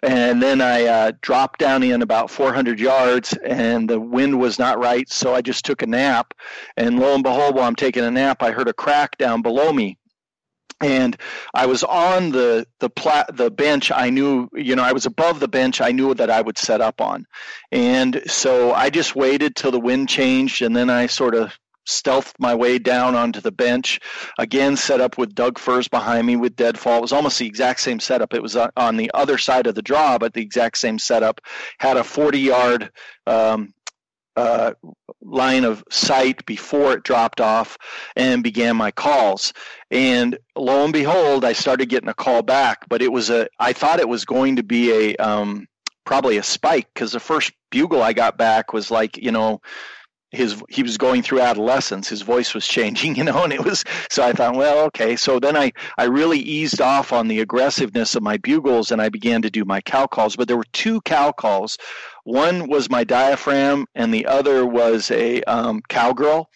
And then I uh, dropped down in about 400 yards, and the wind was not right, so I just took a nap. And lo and behold, while I'm taking a nap, I heard a crack down below me and I was on the the the bench. I knew, you know, I was above the bench. I knew that I would set up on, and so I just waited till the wind changed, and then I sort of stealthed my way down onto the bench. Again, set up with Doug firs behind me with deadfall. It was almost the exact same setup. It was on the other side of the draw, but the exact same setup. Had a 40 yard um, uh, line of sight before it dropped off and began my calls. And lo and behold, I started getting a call back, but it was a, I thought it was going to be a, um, probably a spike because the first bugle I got back was like, you know, his he was going through adolescence his voice was changing you know and it was so i thought well okay. So then i i really eased off on the aggressiveness of my bugles and i began to do my cow calls but there were two cow calls. One was my diaphragm and the other was a um, cowgirl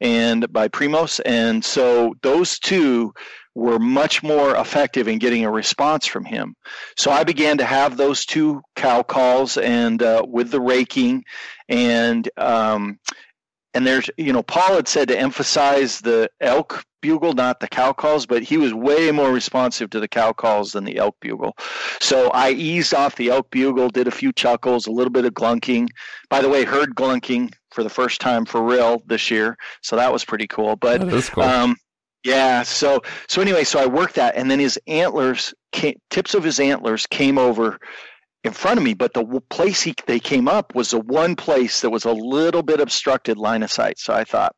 and by primos. And so those two were much more effective in getting a response from him. So I began to have those two cow calls and uh, with the raking and um, and there's you know Paul had said to emphasize the elk bugle, not the cow calls, but he was way more responsive to the cow calls than the elk bugle. So I eased off the elk bugle, did a few chuckles, a little bit of glunking. By the way, heard glunking for the first time for real this year, so that was pretty cool. But
cool. Um,
yeah. So so anyway, so I worked that, and then his antlers, came, tips of his antlers came over in front of me, but the place he, they came up was the one place that was a little bit obstructed line of sight. So I thought,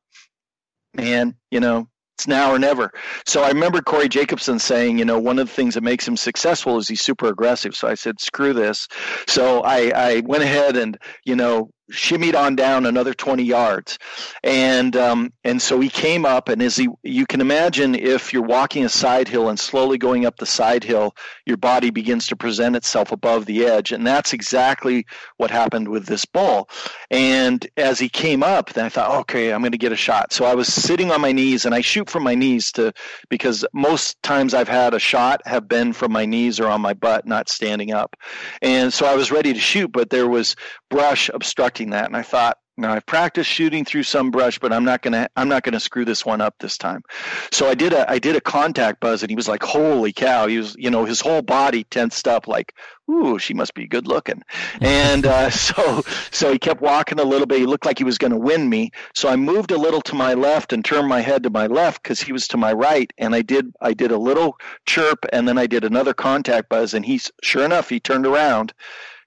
man, you know, it's now or never. So I remember Corey Jacobson saying, you know, one of the things that makes him successful is he's super aggressive. So I said, screw this. So I, I went ahead and, you know, shimmied on down another 20 yards. And um, and so he came up and as he you can imagine if you're walking a side hill and slowly going up the side hill your body begins to present itself above the edge. And that's exactly what happened with this bull and as he came up then i thought okay i'm going to get a shot. So i was sitting on my knees and i shoot from my knees to because most times i've had a shot have been from my knees or on my butt not standing up. And so i was ready to shoot but there was brush obstructing that. And I thought, Now I've practiced shooting through some brush, but I'm not gonna I'm not gonna screw this one up this time. So I did a I did a contact buzz, and he was like, "Holy cow!" He was you know his whole body tensed up, like, "Ooh, she must be good looking." And uh, so so he kept walking a little bit. He looked like he was going to win me. So I moved a little to my left and turned my head to my left because he was to my right. And I did I did a little chirp, and then I did another contact buzz, and he's sure enough he turned around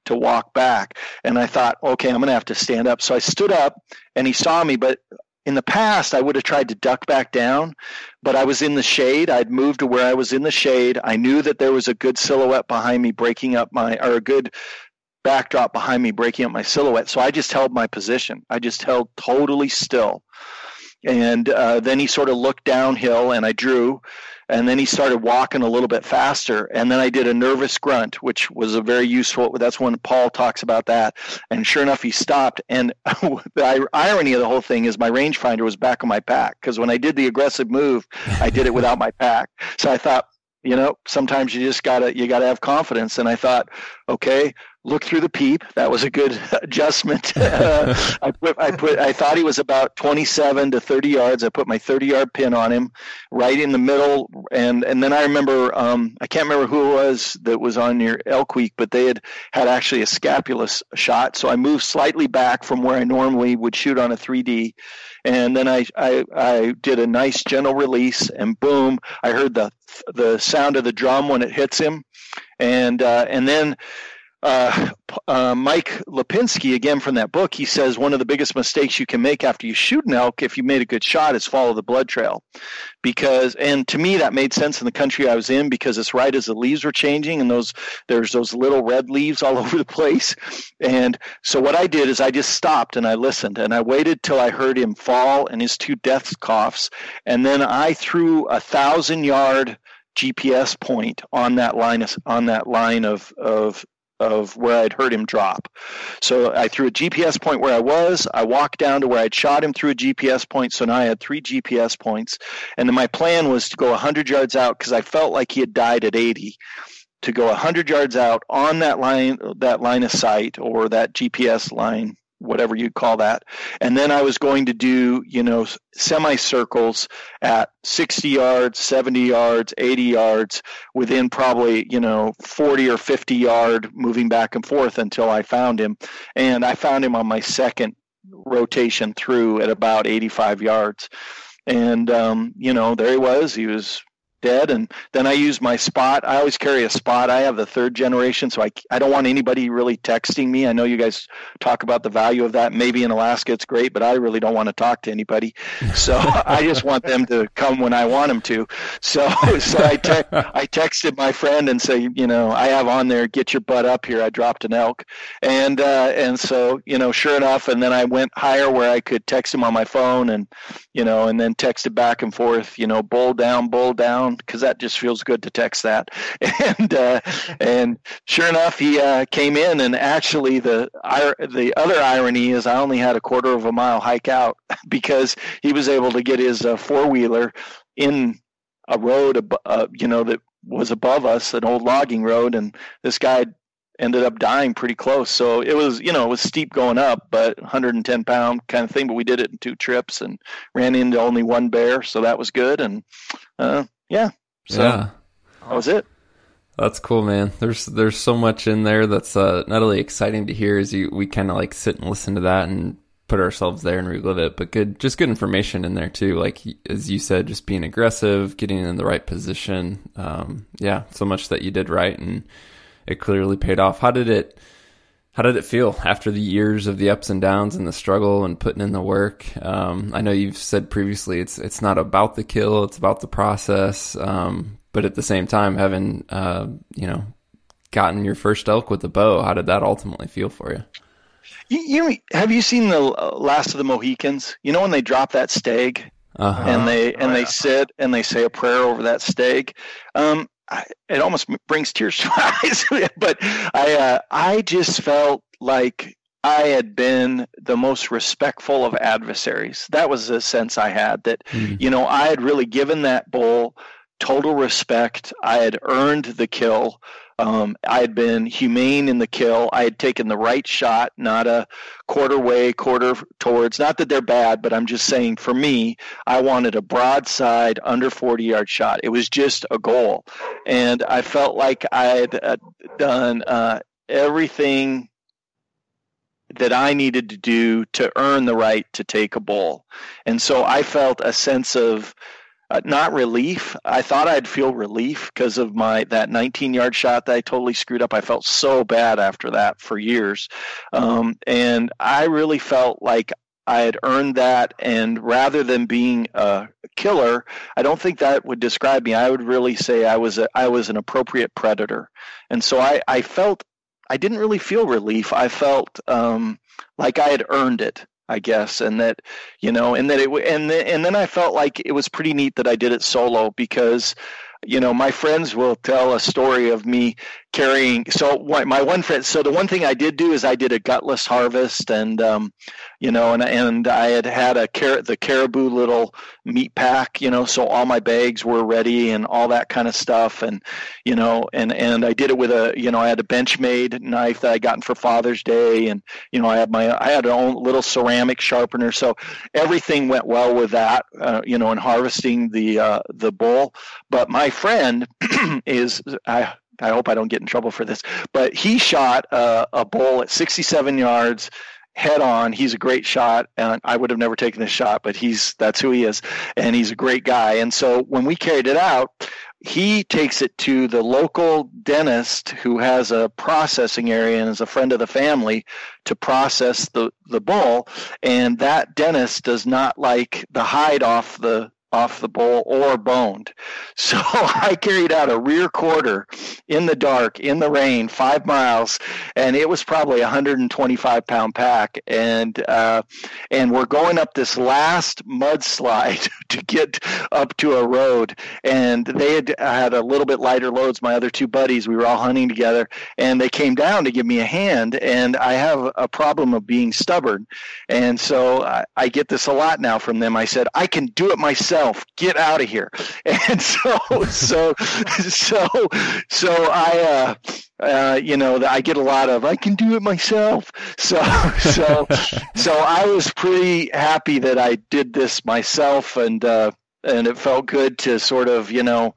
to walk back. And I thought, okay, I'm going to have to stand up. So I stood up and he saw me, but in the past, I would have tried to duck back down, but I was in the shade. I'd moved to where I was in the shade. I knew that there was a good silhouette behind me breaking up my, or a good backdrop behind me breaking up my silhouette. So I just held my position. I just held totally still. And uh, then he sort of looked downhill and I drew and then he started walking a little bit faster. And then i did a nervous grunt which was a very useful that's when paul talks about that. And sure enough he stopped. And the irony of the whole thing is my rangefinder was back on my pack because when i did the aggressive move i did it without my pack. So i thought you know sometimes you just gotta you gotta have confidence and i thought okay look through the peep. That was a good adjustment. uh, I put, I put, I thought he was about 27 to 30 yards. I put my 30 yard pin on him, right in the middle, and and then I remember, um, I can't remember who it was that was on near Elk Week, but they had had actually a scapula shot. So I moved slightly back from where I normally would shoot on a 3D, and then I I, I did a nice gentle release, and boom, I heard the the sound of the drum when it hits him, and uh, and then uh, uh, Mike Lapinski, again from that book, he says one of the biggest mistakes you can make after you shoot an elk, if you made a good shot, is follow the blood trail. Because, and to me, that made sense in the country I was in because it's right as the leaves were changing and those there's those little red leaves all over the place. And so what I did is I just stopped and I listened and I waited till I heard him fall and his two death coughs, and then I threw a thousand yard GPS point on that line of, on that line of of of where I'd heard him drop. So I threw a GPS point where I was. I walked down to where I'd shot him threw a GPS point. So now I had three GPS points. And then my plan was to go 100 yards out because I felt like he had died at 80 to go 100 yards out on that line that line of sight or that GPS line whatever you call that. And then I was going to do, you know, semicircles at 60 yards, 70 yards, 80 yards within probably, you know, 40 or 50 yard moving back and forth until I found him. And I found him on my second rotation through at about 85 yards. And, um, you know, there he was. He was dead and then i use my spot. I always carry a spot. I have the third generation so i, I don't want anybody really texting me. I know you guys talk about the value of that. Maybe in alaska it's great but i really don't want to talk to anybody. So i just want them to come when i want them to. So so i te- i texted my friend and say you know i have on there get your butt up here. I dropped an elk. And uh, and so you know sure enough and then i went higher where i could text him on my phone and you know and then texted back and forth you know bull down bull down because that just feels good to text that. And uh, and sure enough, he uh, came in, and actually the the other irony is I only had a quarter of a mile hike out because he was able to get his uh, four wheeler in a road, uh, you know, that was above us, an old logging road, and this guy ended up dying pretty close. So it was, you know, it was steep going up, but 110 pound kind of thing. But we did it in two trips and ran into only one bear, so that was good. And uh, yeah. So yeah. that was it.
That's cool, man. There's there's so much in there that's uh, not only exciting to hear as you we kind of like sit and listen to that and put ourselves there and relive it, but good just good information in there too. Like as you said, just being aggressive, getting in the right position. Um, yeah, so much that you did right, and it clearly paid off. How did it? How did it feel after the years of the ups and downs and the struggle and putting in the work? Um, I know you've said previously it's it's not about the kill, it's about the process. Um, but at the same time, having uh, you know gotten your first elk with the bow, how did that ultimately feel for you?
You, you have you seen the Last of the Mohicans? You know when they drop that stag uh-huh. and they and oh, they sit and they say a prayer over that stag. Um, I, it almost brings tears to my eyes. but I, uh, I just felt like I had been the most respectful of adversaries. That was the sense I had that, mm. you know, I had really given that bull total respect. I had earned the kill. Um, I had been humane in the kill. I had taken the right shot, not a quarter way, quarter towards. Not that they're bad, but I'm just saying for me, I wanted a broadside under 40 yard shot. It was just a goal. And I felt like I had uh, done uh, everything that I needed to do to earn the right to take a bull. And so I felt a sense of uh, not relief. I thought I'd feel relief because of my that 19 yard shot that I totally screwed up. I felt so bad after that for years, um, and I really felt like I had earned that. And rather than being a killer, I don't think that would describe me. I would really say I was a, I was an appropriate predator, and so I, I felt I didn't really feel relief. I felt um, like I had earned it. I guess, and that you know, and that it and and then I felt like it was pretty neat that I did it solo because you know my friends will tell a story of me carrying so my one friend so the one thing i did do is i did a gutless harvest and um, you know and and i had had a car- the caribou little meat pack you know so all my bags were ready and all that kind of stuff and you know and and i did it with a you know i had a benchmade knife that i gotten for father's day and you know i had my i had an own little ceramic sharpener. So everything went well with that uh, you know in harvesting the uh, the bull. But my friend is i I hope I don't get in trouble for this, but he shot a, a bull at 67 yards head on. He's a great shot, and I would have never taken this shot, but he's that's who he is, and he's a great guy. And so when we carried it out, he takes it to the local dentist who has a processing area and is a friend of the family to process the the bull, and that dentist does not like the hide off the off the bowl or boned. So I carried out a rear quarter in the dark, in the rain, five miles, and it was probably a 125 pound pack. And uh, and we're going up this last mudslide to get up to a road. And they had had a little bit lighter loads. My other two buddies, we were all hunting together, and they came down to give me a hand. And I have a problem of being stubborn, and so I, I get this a lot now from them. I said I can do it myself yourself. Get out of here. And so, so, so, so I, uh, uh, you know, I get a lot of I can do it myself. So, so, so I was pretty happy that I did this myself, and uh, and it felt good to sort of, you know,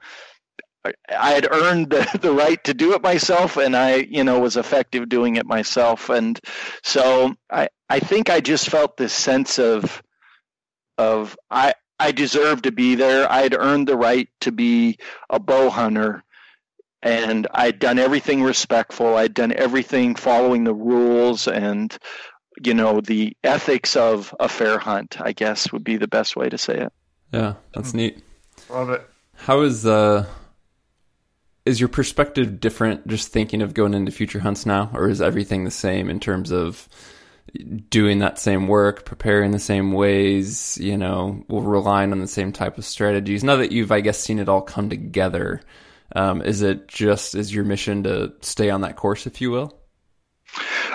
I had earned the, the right to do it myself, and I, you know, was effective doing it myself, and so I, I think I just felt this sense of, of I, I deserved to be there. I had earned the right to be a bow hunter, and I'd done everything respectful. I'd done everything following the rules and you know the ethics of a fair hunt. I guess would be the best way to say it.
Yeah, that's hmm. neat.
Love it.
How is uh is your perspective different just thinking of going into future hunts now or is everything the same in terms of doing that same work, preparing the same ways, you know, relying on the same type of strategies. Now that you've, I guess, seen it all come together, um, is it just is your mission to stay on that course, if you will?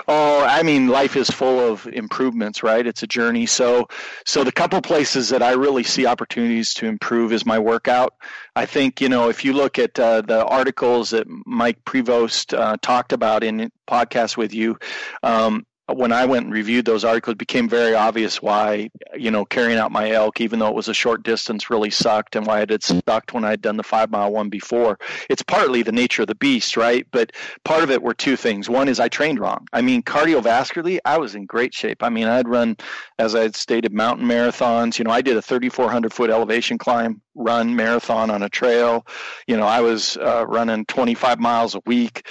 Oh, I mean, life is full of improvements, right? It's a journey. So, so the couple places that I really see opportunities to improve is my workout. I think you know if you look at uh, the articles that Mike Prevost uh, talked about in podcast with you, um, when I went and reviewed those articles, it became very obvious why, you know, carrying out my elk, even though it was a short distance, really sucked and why it had sucked when I had done the five mile one before. It's partly the nature of the beast, right? But part of it were two things. One is I trained wrong. I mean, cardiovascularly, I was in great shape. I mean, I'd run, as I had stated, mountain marathons. You know, I did a 3,400 foot elevation climb run marathon on a trail. You know, I was uh, running 25 miles a week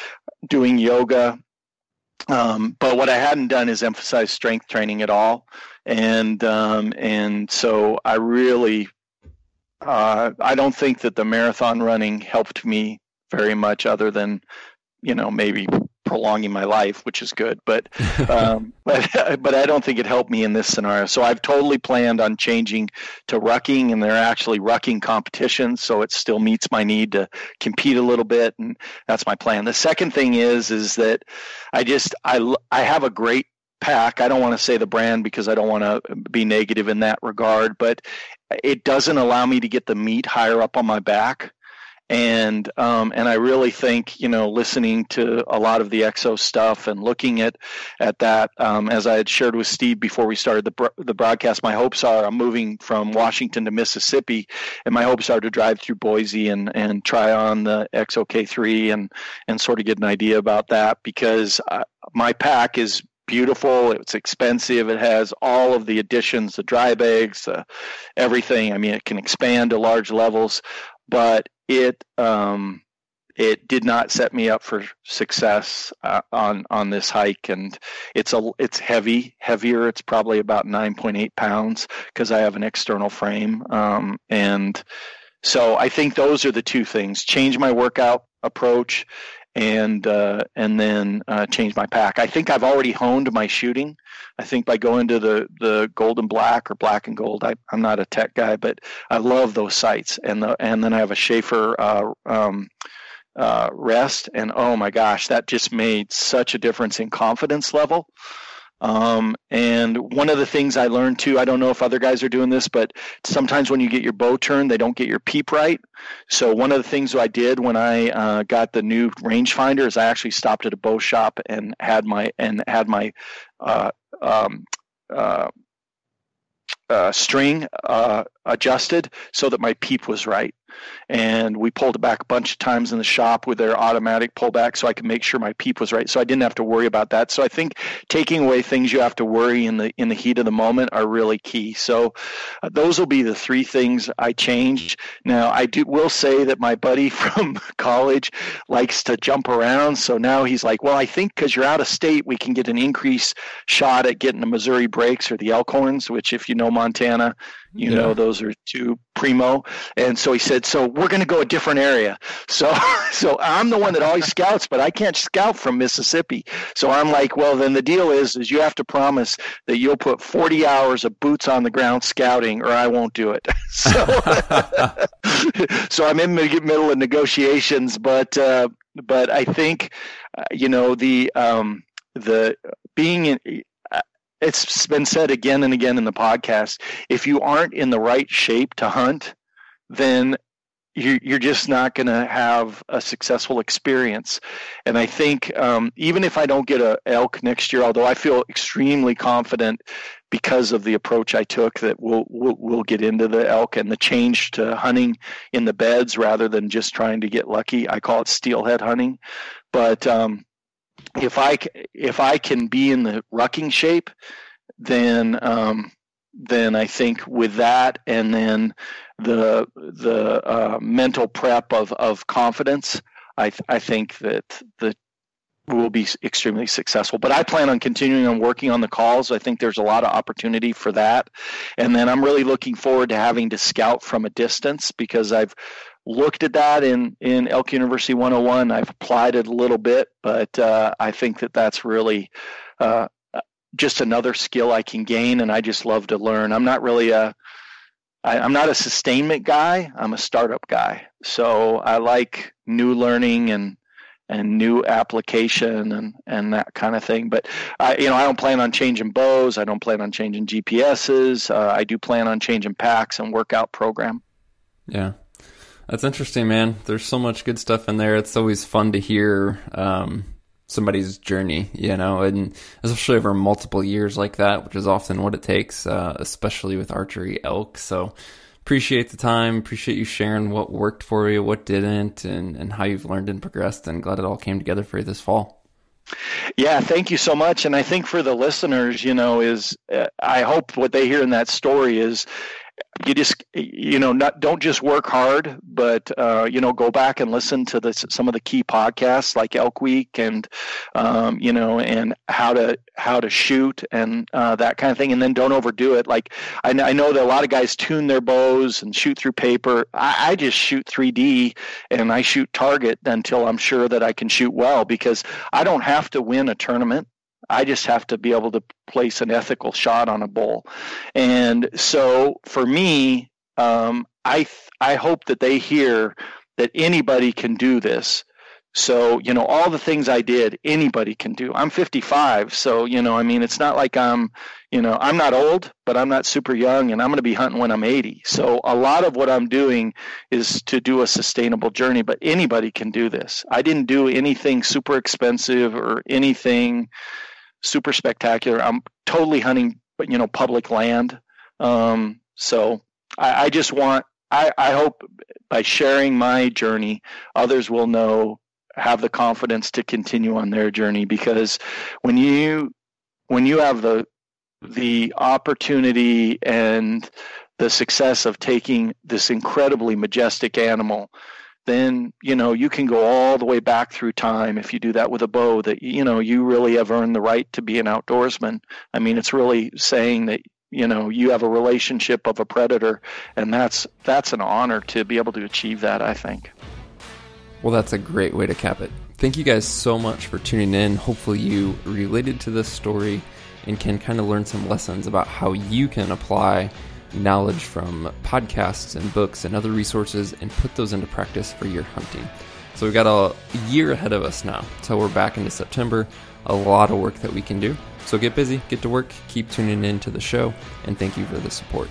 doing yoga um, but what I hadn't done is emphasize strength training at all, and um, and so I really, uh, I don't think that the marathon running helped me very much, other than, you know, maybe prolonging my life, which is good. But um, but but I don't think it helped me in this scenario. So I've totally planned on changing to rucking, and they're actually rucking competitions, so it still meets my need to compete a little bit, and that's my plan. The second thing is is that I just I I have a great pack. I don't want to say the brand because I don't want to be negative in that regard, but it doesn't allow me to get the meat higher up on my back and um, and I really think you know listening to a lot of the exo stuff and looking at at that um, as I had shared with Steve before we started the the broadcast, my hopes are I'm moving from Washington to Mississippi, and my hopes are to drive through Boise and and try on the Exo K3 and and sort of get an idea about that because I, my pack is beautiful. It's expensive. It has all of the additions, the dry bags, everything. I mean, it can expand to large levels, but it um, it did not set me up for success uh, on on this hike. And it's a it's heavy, heavier. It's probably about nine point eight pounds because I have an external frame. Um, and so I think those are the two things: change my workout approach and uh, and then uh, change my pack. I think I've already honed my shooting. I think by going to the the gold and black or black and gold, I, am not a tech guy, but I love those sights. And the and then I have a Schaffer uh, um, uh, rest, and oh my gosh, that just made such a difference in confidence level. Um, and one of the things I learned too, I don't know if other guys are doing this, but sometimes when you get your bow turned, they don't get your peep right. So one of the things I did when I uh, got the new rangefinder is I actually stopped at a bow shop and had my and had my uh, um, uh, uh string uh, adjusted so that my peep was right and we pulled it back a bunch of times in the shop with their automatic pullback so I could make sure my peep was right. So I didn't have to worry about that. So I think taking away things you have to worry in the in the heat of the moment are really key. So uh, those will be the three things I changed. Now I do will say that my buddy from college likes to jump around. So now he's like, well, I think because you're out of state, we can get an increased shot at getting the Missouri breaks or the Elkhorns, which if you know Montana, you yeah. know, those are two primo. And so he said, so we're going to go a different area. So, so I'm the one that always scouts, but I can't scout from Mississippi. So I'm like, well, then the deal is, is you have to promise that you'll put 40 hours of boots on the ground scouting or I won't do it. So, so I'm in the middle of negotiations, but, uh, but I think, uh, you know, the, um, the being in, it's been said again and again in the podcast if you aren't in the right shape to hunt then you're just not going to have a successful experience. And I think um, even if I don't get a elk next year, although I feel extremely confident because of the approach I took that we'll, we'll, we'll get into the elk and the change to hunting in the beds rather than just trying to get lucky. I call it steelhead hunting. But um, if I if I can be in the rucking shape, then um, then I think with that, and then the the uh, mental prep of of confidence, I th- I think that the will be extremely successful. But I plan on continuing on working on the calls. I think there's a lot of opportunity for that. And then I'm really looking forward to having to scout from a distance because I've looked at that in, in Elk University 101. I've applied it a little bit, but uh, I think that that's really uh, just another skill I can gain, and I just love to learn. I'm not really a I, I'm not a sustainment guy. I'm a startup guy. So I like new learning and and new application and and that kind of thing. But I, you know, I don't plan on changing bows. I don't plan on changing GPSs. Uh, I do plan on changing packs and workout program.
Yeah, that's interesting, man. There's so much good stuff in there. It's always fun to hear. Um, somebody's journey, you know, and especially over multiple years like that, which is often what it takes, uh, especially with archery elk. So appreciate the time, appreciate you sharing what worked for you, what didn't, and, and how you've learned and progressed, and glad it all came together for you this fall.
Yeah, thank you so much. And I think for the listeners, you know, is uh, I hope what they hear in that story is you just you know not don't just work hard but uh, you know go back and listen to the, some of the key podcasts like elk week and um, you know and how to how to shoot and uh, that kind of thing. And then don't overdo it. Like I, I, know that a lot of guys tune their bows and shoot through paper. I, I just shoot 3d and i shoot target until i'm sure that i can shoot well because i don't have to win a tournament I just have to be able to place an ethical shot on a bull. And so for me, um, I I hope that they hear that anybody can do this. So, you know, all the things I did, anybody can do. I'm 55, so, you know, I mean, it's not like I'm, you know, I'm not old, but I'm not super young and I'm going to be hunting when I'm 80. So, a lot of what I'm doing is to do a sustainable journey, but anybody can do this. I didn't do anything super expensive or anything super spectacular. I'm totally hunting, you know, public land. Um, so, I, I just want I, I, hope by sharing my journey, others will know have the confidence to continue on their journey because when you when you have the the opportunity and the success of taking this incredibly majestic animal then you know you can go all the way back through time if you do that with a bow that you know you really have earned the right to be an outdoorsman i mean it's really saying that you know you have a relationship of a predator and that's that's an honor to be able to achieve that i think
well, that's a great way to cap it. Thank you guys so much for tuning in. Hopefully, you related to this story and can kind of learn some lessons about how you can apply knowledge from podcasts and books and other resources and put those into practice for your hunting. So, we've got a year ahead of us now. So, we're back into September. A lot of work that we can do. So, get busy, get to work, keep tuning in to the show, and thank you for the support.